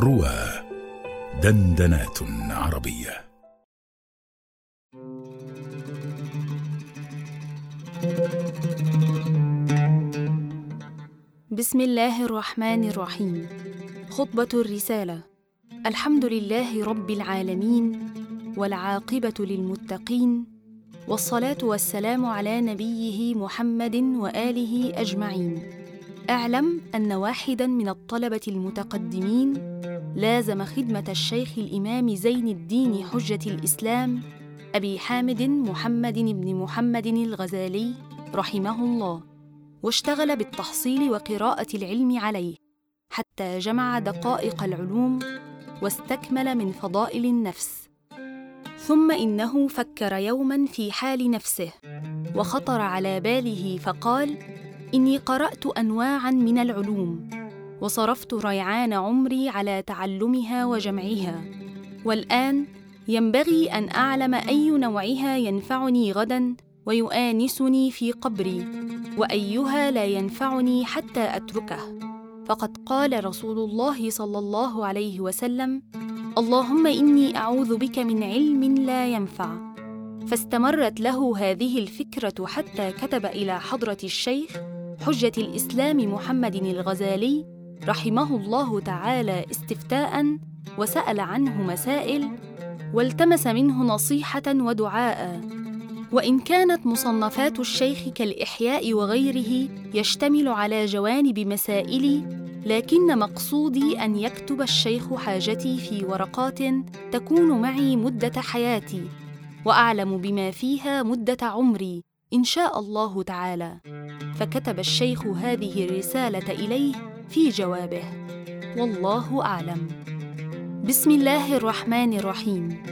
روى دندنات عربية. بسم الله الرحمن الرحيم. خطبة الرسالة. الحمد لله رب العالمين والعاقبة للمتقين والصلاة والسلام على نبيه محمد وآله أجمعين. أعلم أن واحدا من الطلبة المتقدمين لازم خدمة الشيخ الإمام زين الدين حجة الإسلام أبي حامد محمد بن محمد الغزالي رحمه الله واشتغل بالتحصيل وقراءة العلم عليه حتى جمع دقائق العلوم واستكمل من فضائل النفس. ثم إنه فكر يوما في حال نفسه وخطر على باله فقال إني قرأت أنواعا من العلوم وصرفت ريعان عمري على تعلمها وجمعها والآن ينبغي أن أعلم أي نوعها ينفعني غدا ويؤانسني في قبري وأيها لا ينفعني حتى أتركه. فقد قال رسول الله صلى الله عليه وسلم اللهم إني أعوذ بك من علم لا ينفع فاستمرت له هذه الفكرة حتى كتب إلى حضرة الشيخ حجة الإسلام محمد الغزالي رحمه الله تعالى استفتاء وسأل عنه مسائل والتمس منه نصيحة ودعاء. وإن كانت مصنفات الشيخ كالإحياء وغيره يشتمل على جوانب مسائلي لكن مقصودي أن يكتب الشيخ حاجتي في ورقات تكون معي مدة حياتي وأعلم بما فيها مدة عمري. إن شاء الله تعالى. فكتب الشيخ هذه الرسالة إليه في جوابه. والله أعلم. بسم الله الرحمن الرحيم.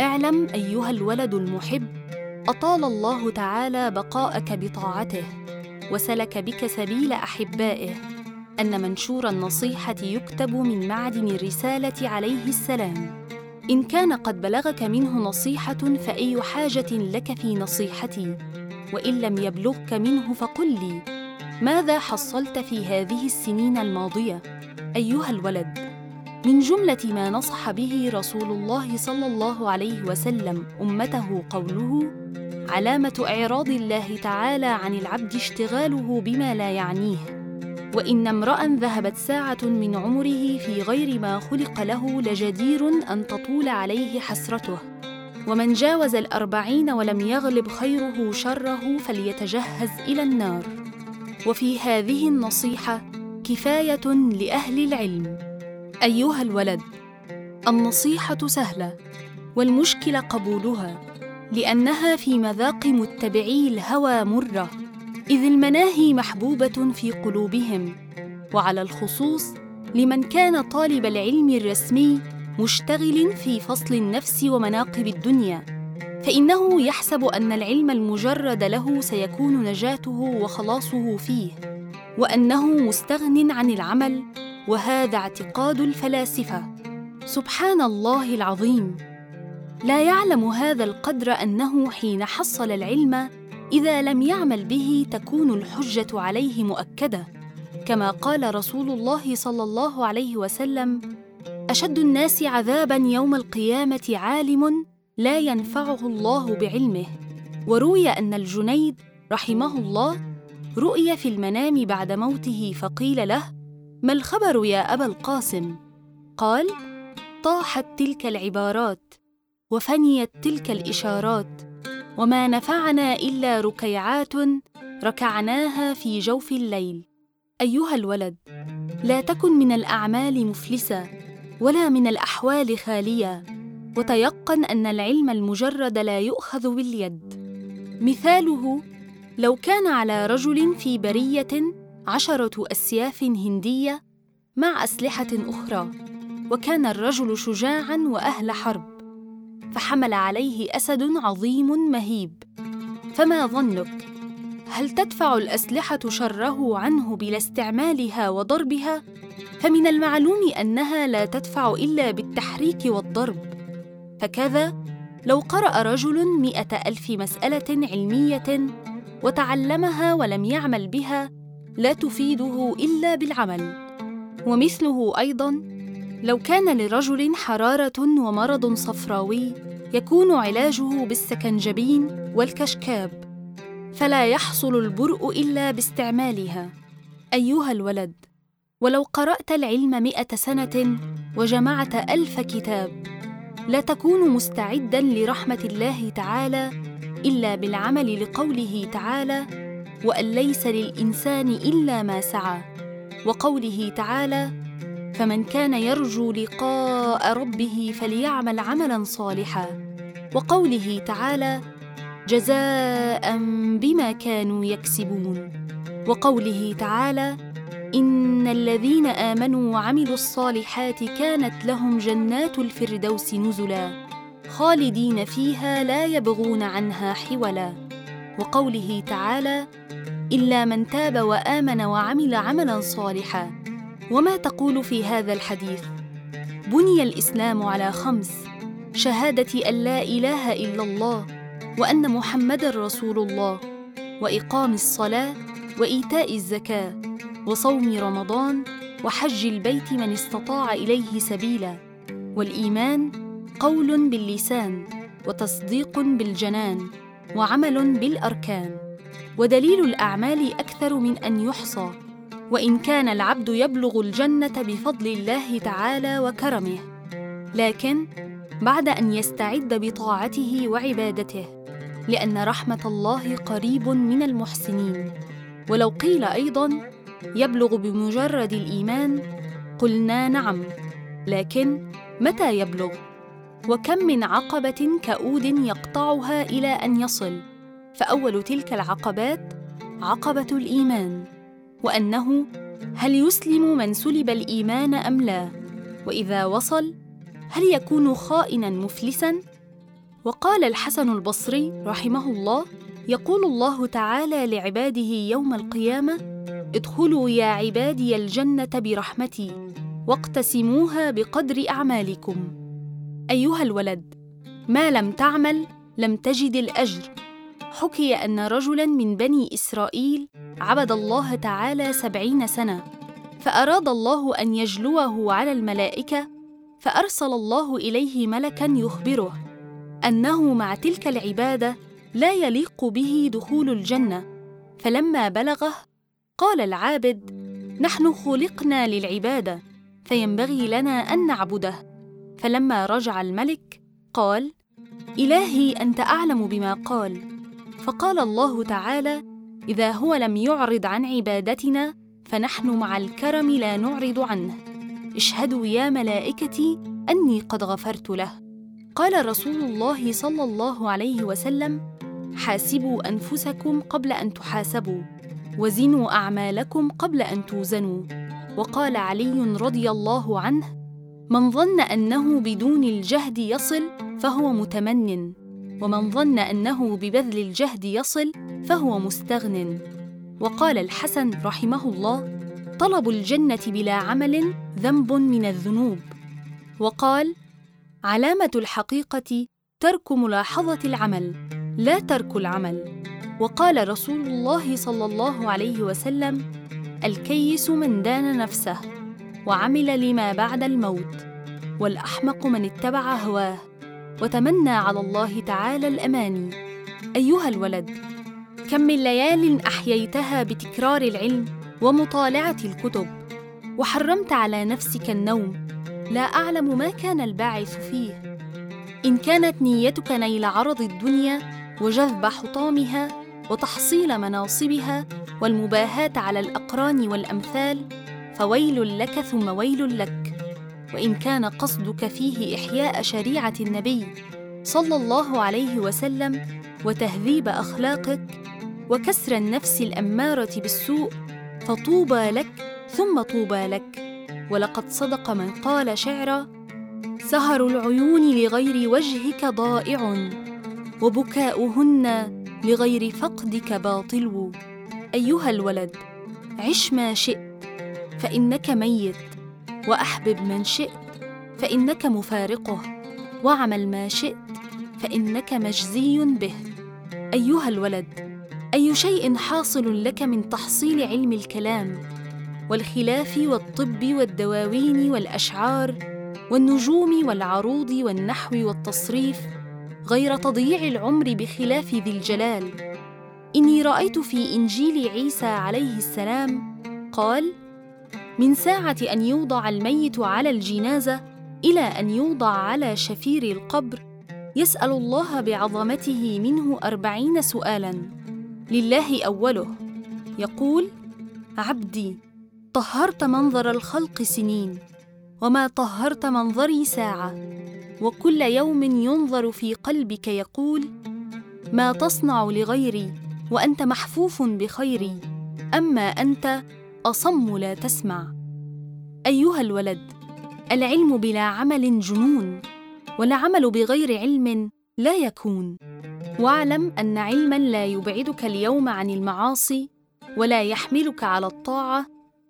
اعلم أيها الولد المحب أطال الله تعالى بقاءك بطاعته وسلك بك سبيل أحبائه أن منشور النصيحة يكتب من معدن الرسالة عليه السلام. إن كان قد بلغك منه نصيحة فأي حاجة لك في نصيحتي. وإن لم يبلغك منه فقل لي ماذا حصلت في هذه السنين الماضية؟ أيها الولد من جملة ما نصح به رسول الله صلى الله عليه وسلم أمته قوله علامة إعراض الله تعالى عن العبد اشتغاله بما لا يعنيه وإن امرأ ذهبت ساعة من عمره في غير ما خلق له لجدير أن تطول عليه حسرته. ومن جاوز الأربعين ولم يغلب خيره شره فليتجهز إلى النار. وفي هذه النصيحة كفاية لأهل العلم. أيها الولد النصيحة سهلة والمشكلة قبولها لأنها في مذاق متبعي الهوى مرة إذ المناهي محبوبة في قلوبهم وعلى الخصوص لمن كان طالب العلم الرسمي مشتغل في فصل النفس ومناقب الدنيا فإنه يحسب أن العلم المجرد له سيكون نجاته وخلاصه فيه وأنه مستغن عن العمل وهذا اعتقاد الفلاسفة. سبحان الله العظيم. لا يعلم هذا القدر أنه حين حصل العلم إذا لم يعمل به تكون الحجة عليه مؤكدة كما قال رسول الله صلى الله عليه وسلم أشد الناس عذابا يوم القيامة عالم لا ينفعه الله بعلمه. وروي أن الجنيد رحمه الله رؤي في المنام بعد موته فقيل له ما الخبر يا أبا القاسم؟ قال طاحت تلك العبارات وفنيت تلك الإشارات وما نفعنا إلا ركيعات ركعناها في جوف الليل. أيها الولد لا تكن من الأعمال مفلسا ولا من الأحوال خاليا وتيقن أن العلم المجرد لا يؤخذ باليد. مثاله لو كان على رجل في برية عشرة أسياف هندية مع أسلحة أخرى وكان الرجل شجاعا وأهل حرب فحمل عليه أسد عظيم مهيب. فما ظنك؟ هل تدفع الأسلحة شره عنه بلا استعمالها وضربها؟ فمن المعلوم أنها لا تدفع إلا بالتحريك والضرب. فكذا لو قرأ رجل مائه ألف مسألة علمية وتعلمها ولم يعمل بها لا تفيده إلا بالعمل. ومثله أيضا لو كان لرجل حرارة ومرض صفراوي يكون علاجه بالسكنجبين والكشكاب فلا يحصل البرء إلا باستعمالها. أيها الولد. ولو قرأت العلم مئة سنة وجمعت ألف كتاب لا تكون مستعدا لرحمة الله تعالى إلا بالعمل لقوله تعالى وأن ليس للإنسان إلا ما سعى وقوله تعالى فمن كان يرجو لقاء ربه فليعمل عملا صالحا وقوله تعالى جزاء بما كانوا يكسبون وقوله تعالى إن الذين آمنوا وعملوا الصالحات كانت لهم جنات الفردوس نزلا خالدين فيها لا يبغون عنها حولا وقوله تعالى إلا من تاب وآمن وعمل عملا صالحا وما تقول في هذا الحديث بني الإسلام على خمس شهادة أن لا إله إلا الله وأن محمدا رسول الله وإقام الصلاة وإيتاء الزكاة وصوم رمضان وحج البيت من استطاع إليه سبيلا والإيمان قول باللسان وتصديق بالجنان وعمل بالأركان ودليل الأعمال أكثر من أن يحصى وإن كان العبد يبلغ الجنة بفضل الله تعالى وكرمه لكن بعد أن يستعد بطاعته وعبادته لأن رحمة الله قريب من المحسنين ولو قيل أيضا يبلغ بمجرد الإيمان قلنا نعم لكن متى يبلغ؟ وكم من عقبة كؤود يقطعها إلى أن يصل؟ فأول تلك العقبات عقبة الإيمان وأنه هل يسلم من سلب الإيمان أم لا؟ وإذا وصل هل يكون خائنا مفلسا؟ وقال الحسن البصري رحمه الله يقول الله تعالى لعباده يوم القيامة ادخلوا يا عبادي الجنة برحمتي واقتسموها بقدر أعمالكم. أيها الولد ما لم تعمل لم تجد الأجر. حكي أن رجلا من بني إسرائيل عبد الله تعالى سبعين سنة فأراد الله أن يجلوه على الملائكة فأرسل الله إليه ملكا يخبره أنه مع تلك العبادة لا يليق به دخول الجنة. فلما بلغه قال العابد نحن خلقنا للعبادة فينبغي لنا أن نعبده. فلما رجع الملك قال إلهي أنت أعلم بما قال. فقال الله تعالى إذا هو لم يعرض عن عبادتنا فنحن مع الكرم لا نعرض عنه. اشهدوا يا ملائكتي أني قد غفرت له. قال رسول الله صلى الله عليه وسلم حاسبوا أنفسكم قبل أن تحاسبوا. وزنوا أعمالكم قبل أن توزنوا. وقال علي رضي الله عنه من ظن أنه بدون الجهد يصل فهو متمن. ومن ظن أنه ببذل الجهد يصل فهو مستغن. وقال الحسن رحمه الله طلب الجنة بلا عمل ذنب من الذنوب. وقال علامة الحقيقة ترك ملاحظة العمل لا ترك العمل. وقال رسول الله صلى الله عليه وسلم الكيس من دان نفسه وعمل لما بعد الموت والأحمق من اتبع هواه وتمنى على الله تعالى الاماني أيها الولد كم من ليال أحييتها بتكرار العلم ومطالعة الكتب وحرمت على نفسك النوم لا أعلم ما كان الباعث فيه. إن كانت نيتك نيل عرض الدنيا وجذب حطامها وتحصيل مناصبها والمباهاة على الأقران والأمثال فويل لك ثم ويل لك. وإن كان قصدك فيه إحياء شريعة النبي صلى الله عليه وسلم وتهذيب أخلاقك وكسر النفس الأمارة بالسوء فطوبى لك ثم طوبى لك. ولقد صدق من قال شعرا سهر العيون لغير وجهك ضائع وبكاؤهن لغير فقدك باطل. أيها الولد عش ما شئت فإنك ميت وأحبب من شئت فإنك مفارقه واعمل ما شئت فإنك مجزي به. أيها الولد أي شيء حاصل لك من تحصيل علم الكلام والخلاف والطب والدواوين والأشعار والنجوم والعروض والنحو والتصريف غير تضييع العمر بخلاف ذي الجلال. إني رأيت في إنجيل عيسى عليه السلام قال من ساعة أن يوضع الميت على الجنازة إلى أن يوضع على شفير القبر يسأل الله بعظمته منه أربعين سؤالا. لله أوله. يقول عبدي طهرت منظر الخلق سنين. وما طهرت منظري ساعة. وكل يوم ينظر في قلبك يقول ما تصنع لغيري وأنت محفوف بخيري أما أنت أصم لا تسمع. أيها الولد العلم بلا عمل جنون والعمل بغير علم لا يكون. واعلم أن علما لا يبعدك اليوم عن المعاصي ولا يحملك على الطاعة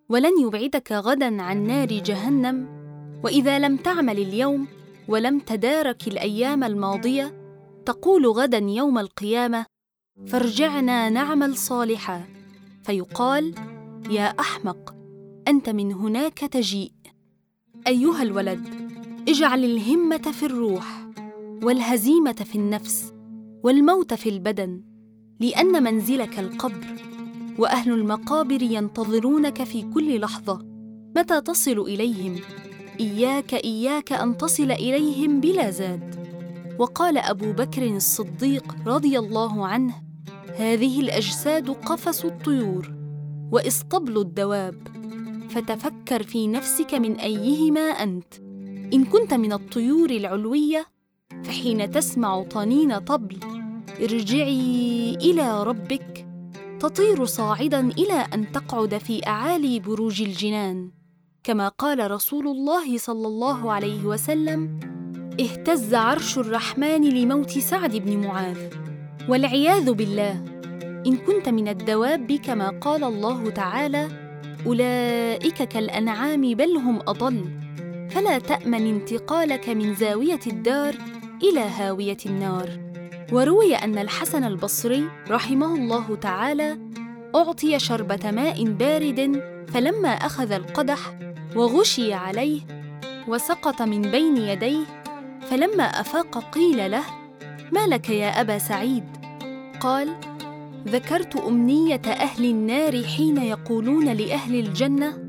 ولن يبعدك غدا عن نار جهنم. وإذا لم تعمل اليوم ولم تدارك الأيام الماضية تقول غدا يوم القيامة فارجعنا نعمل صالحا. فيقال يا أحمق أنت من هناك تجيء. أيها الولد اجعل الهمة في الروح والهزيمة في النفس والموت في البدن لأن منزلك القبر وأهل المقابر ينتظرونك في كل لحظة متى تصل إليهم؟ إياك إياك أن تصل إليهم بلا زاد. وقال أبو بكر الصديق رضي الله عنه هذه الأجساد قفص الطيور واسطبل الدواب. فتفكر في نفسك من أيهما أنت. إن كنت من الطيور العلوية فحين تسمع طنين طبل ارجعي إلى ربك. تطير صاعدا إلى أن تقعد في أعالي بروج الجنان. كما قال رسول الله صلى الله عليه وسلم اهتز عرش الرحمن لموت سعد بن معاذ. والعياذ بالله إن كنت من الدواب كما قال الله تعالى أولئك كالأنعام بل هم أضل فلا تأمن انتقالك من زاوية الدار إلى هاوية النار. وروي أن الحسن البصري رحمه الله تعالى أعطي شربة ماء بارد فلما أخذ القدح وغشي عليه وسقط من بين يديه فلما أفاق قيل له ما لك يا أبا سعيد؟ قال ذكرت أمنية أهل النار حين يقولون لأهل الجنة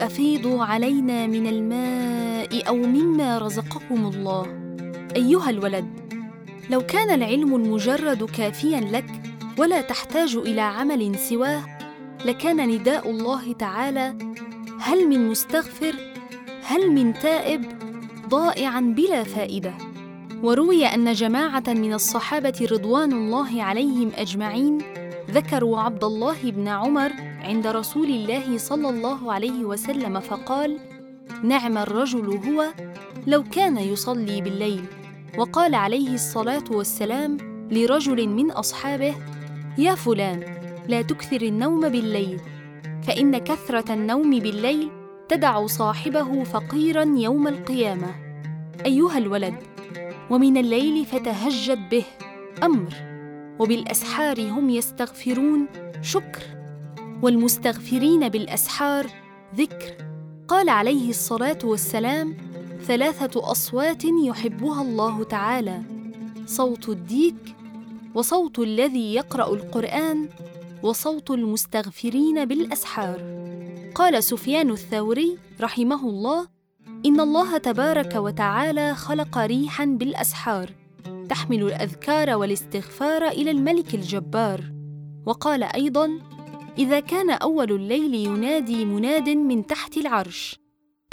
أفيضوا علينا من الماء أو مما رزقكم الله. أيها الولد لو كان العلم المجرد كافيا لك ولا تحتاج إلى عمل سواه لكان نداء الله تعالى هل من مستغفر؟ هل من تائب؟ ضائعا بلا فائدة. وروي أن جماعة من الصحابة رضوان الله عليهم أجمعين ذكروا عبد الله بن عمر عند رسول الله صلى الله عليه وسلم فقال نعم الرجل هو لو كان يصلي بالليل وقال عليه الصلاة والسلام لرجل من أصحابه يا فلان لا تكثر النوم بالليل فان كثرة النوم بالليل تدع صاحبه فقيرا يوم القيامة. أيها الولد ومن الليل فتهجد به أمر وبالأسحار هم يستغفرون شكر والمستغفرين بالأسحار ذكر. قال عليه الصلاة والسلام ثلاثة أصوات يحبها الله تعالى صوت الديك وصوت الذي يقرأ القرآن وصوت المستغفرين بالأسحار. قال سفيان الثوري رحمه الله إن الله تبارك وتعالى خلق ريحا بالأسحار تحمل الأذكار والاستغفار إلى الملك الجبار. وقال أيضا إذا كان أول الليل ينادي مناد من تحت العرش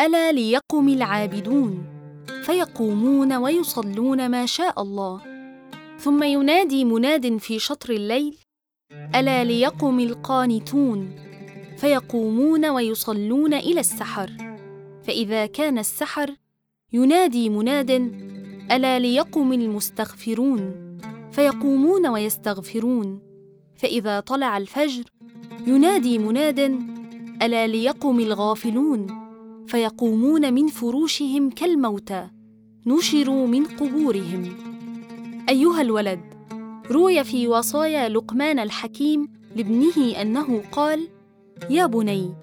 ألا ليقم العابدون؟ فيقومون ويصلون ما شاء الله. ثم ينادي مناد في شطر الليل ألا ليقم القانتون فيقومون ويصلون إلى السحر؟ فإذا كان السحر ينادي مناد ألا ليقم المستغفرون؟ فيقومون ويستغفرون. فإذا طلع الفجر ينادي مناد ألا ليقم الغافلون؟ فيقومون من فروشهم كالموتى نشروا من قبورهم. أيها الولد روي في وصايا لقمان الحكيم لابنه أنه قال يا بني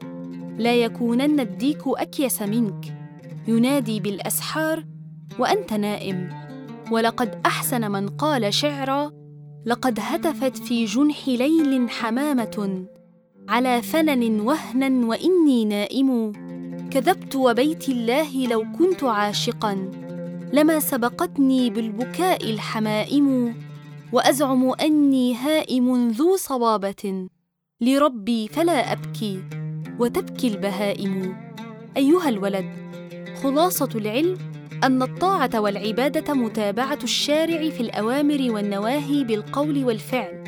لا يكونن الديك أكيس منك. ينادي بالأسحار وأنت نائم. ولقد أحسن من قال شعرا لقد هتفت في جنح ليل حمامة. على فنن وهنا وإني نائم. كذبت وبيت الله لو كنت عاشقا. لما سبقتني بالبكاء الحمائم. وأزعم أني هائم ذو صبابة. لربي فلا أبكي وتبكي البهائم. أيها الولد خلاصة العلم أن الطاعة والعبادة متابعة الشارع في الأوامر والنواهي بالقول والفعل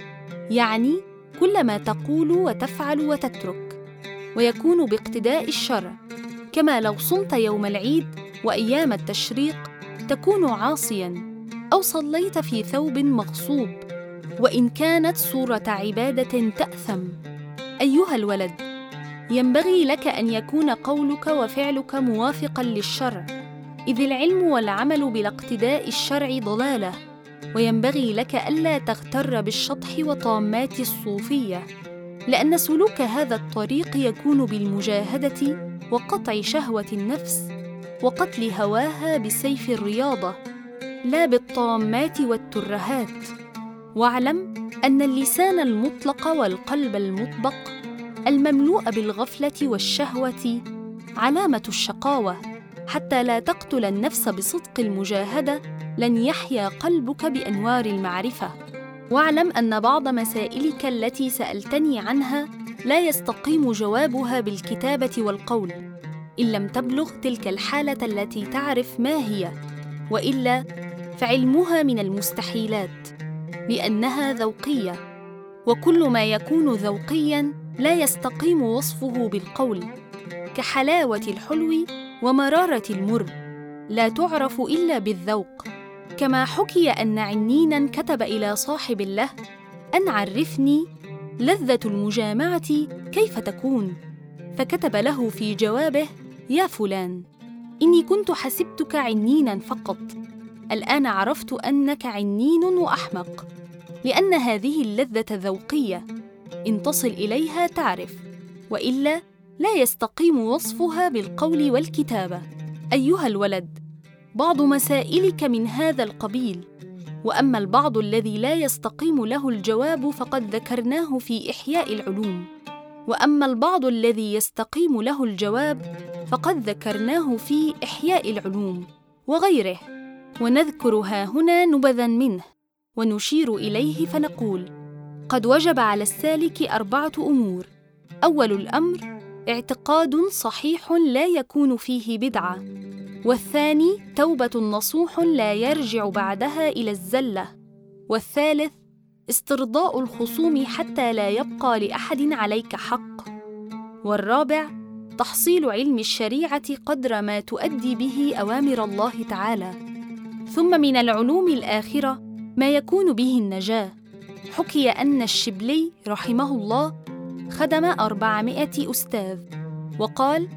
يعني كل ما تقول وتفعل وتترك ويكون باقتداء الشرع. كما لو صمت يوم العيد وأيام التشريق تكون عاصيا. أو صليت في ثوب مغصوب وإن كانت صورة عبادة تأثم. أيها الولد ينبغي لك أن يكون قولك وفعلك موافقا للشرع إذ العلم والعمل بالاقتداء الشرع ضلالة. وينبغي لك ألا تغتر بالشطح وطامات الصوفية لأن سلوك هذا الطريق يكون بالمجاهدة وقطع شهوة النفس وقتل هواها بسيف الرياضة. لا بالطامات والترهات. واعلم أن اللسان المطلق والقلب المطبق المملوء بالغفلة والشهوة علامة الشقاوة. حتى لا تقتل النفس بصدق المجاهدة لن يحيا قلبك بأنوار المعرفة. واعلم أن بعض مسائلك التي سألتني عنها لا يستقيم جوابها بالكتابة والقول. إن لم تبلغ تلك الحالة التي تعرف ما هي وإلا فعلمها من المستحيلات لأنها ذوقية وكل ما يكون ذوقيا لا يستقيم وصفه بالقول كحلاوة الحلو ومرارة المر لا تعرف إلا بالذوق. كما حكي أن عنينا كتب إلى صاحب له أن عرفني لذة المجامعة كيف تكون؟ فكتب له في جوابه يا فلان إني كنت حسبتك عنينا فقط. الآن عرفت أنك عنين وأحمق لأن هذه اللذة ذوقية إن تصل إليها تعرف وإلا لا يستقيم وصفها بالقول والكتابة. أيها الولد بعض مسائلك من هذا القبيل وأما البعض الذي لا يستقيم له الجواب فقد ذكرناه في إحياء العلوم وأما البعض الذي يستقيم له الجواب فقد ذكرناه في إحياء العلوم وغيره. ونذكر ها هنا نبذا منه ونشير إليه فنقول قد وجب على السالك أربعة أمور. أول الأمر اعتقاد صحيح لا يكون فيه بدعة. والثاني توبة نصوح لا يرجع بعدها إلى الزلة. والثالث استرضاء الخصوم حتى لا يبقى لأحد عليك حق. والرابع تحصيل علم الشريعة قدر ما تؤدي به أوامر الله تعالى. ثم من العلوم الآخرة ما يكون به النجاة. حكي أن الشبلي رحمه الله خدم أربعمائة أستاذ وقال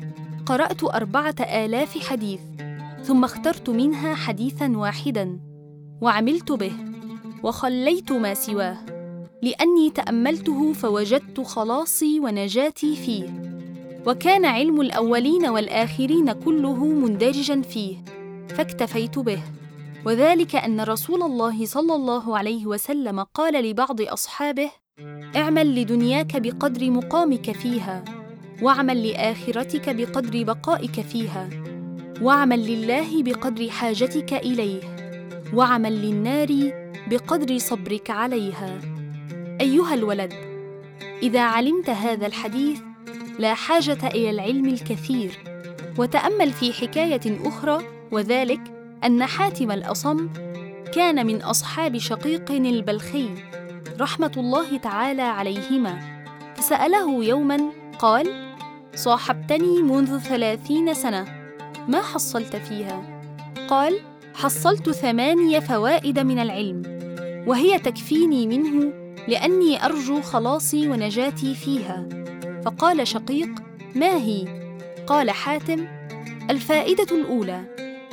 قرأت أربعة آلاف حديث ثم اخترت منها حديثا واحدا وعملت به وخليت ما سواه لأني تأملته فوجدت خلاصي ونجاتي فيه وكان علم الأولين والآخرين كله مندرجا فيه فاكتفيت به. وذلك أن رسول الله صلى الله عليه وسلم قال لبعض أصحابه اعمل لدنياك بقدر مقامك فيها واعمل لآخرتك بقدر بقائك فيها واعمل لله بقدر حاجتك إليه واعمل للنار بقدر صبرك عليها. أيها الولد إذا علمت هذا الحديث لا حاجة إلى العلم الكثير وتأمل في حكاية أخرى وذلك أن حاتم الأصم كان من أصحاب شقيق البلخي رحمة الله تعالى عليهما. فسأله يوما قال صاحبتني منذ ثلاثين سنة ما حصلت فيها؟ قال حصلت ثماني فوائد من العلم وهي تكفيني منه لأني أرجو خلاصي ونجاتي فيها. فقال شقيق ما هي؟ قال حاتم الفائدة الأولى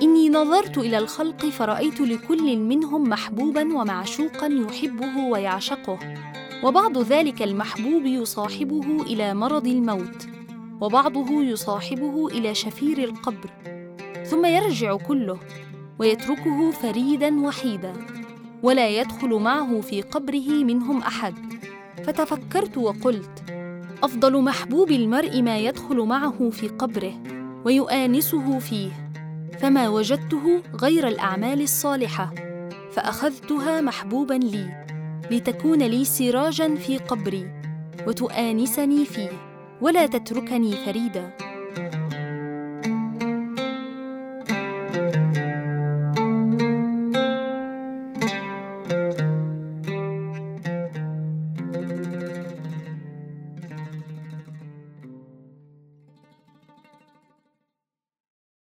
إني نظرت إلى الخلق فرأيت لكل منهم محبوبا ومعشوقا يحبه ويعشقه وبعض ذلك المحبوب يصاحبه إلى مرض الموت وبعضه يصاحبه إلى شفير القبر ثم يرجع كله ويتركه فريدا وحيدا ولا يدخل معه في قبره منهم أحد. فتفكرت وقلت أفضل محبوب المرء ما يدخل معه في قبره ويؤانسه فيه. فما وجدته غير الأعمال الصالحة فأخذتها محبوبا لي لتكون لي سراجا في قبري وتؤانسني فيه ولا تتركني فريدا.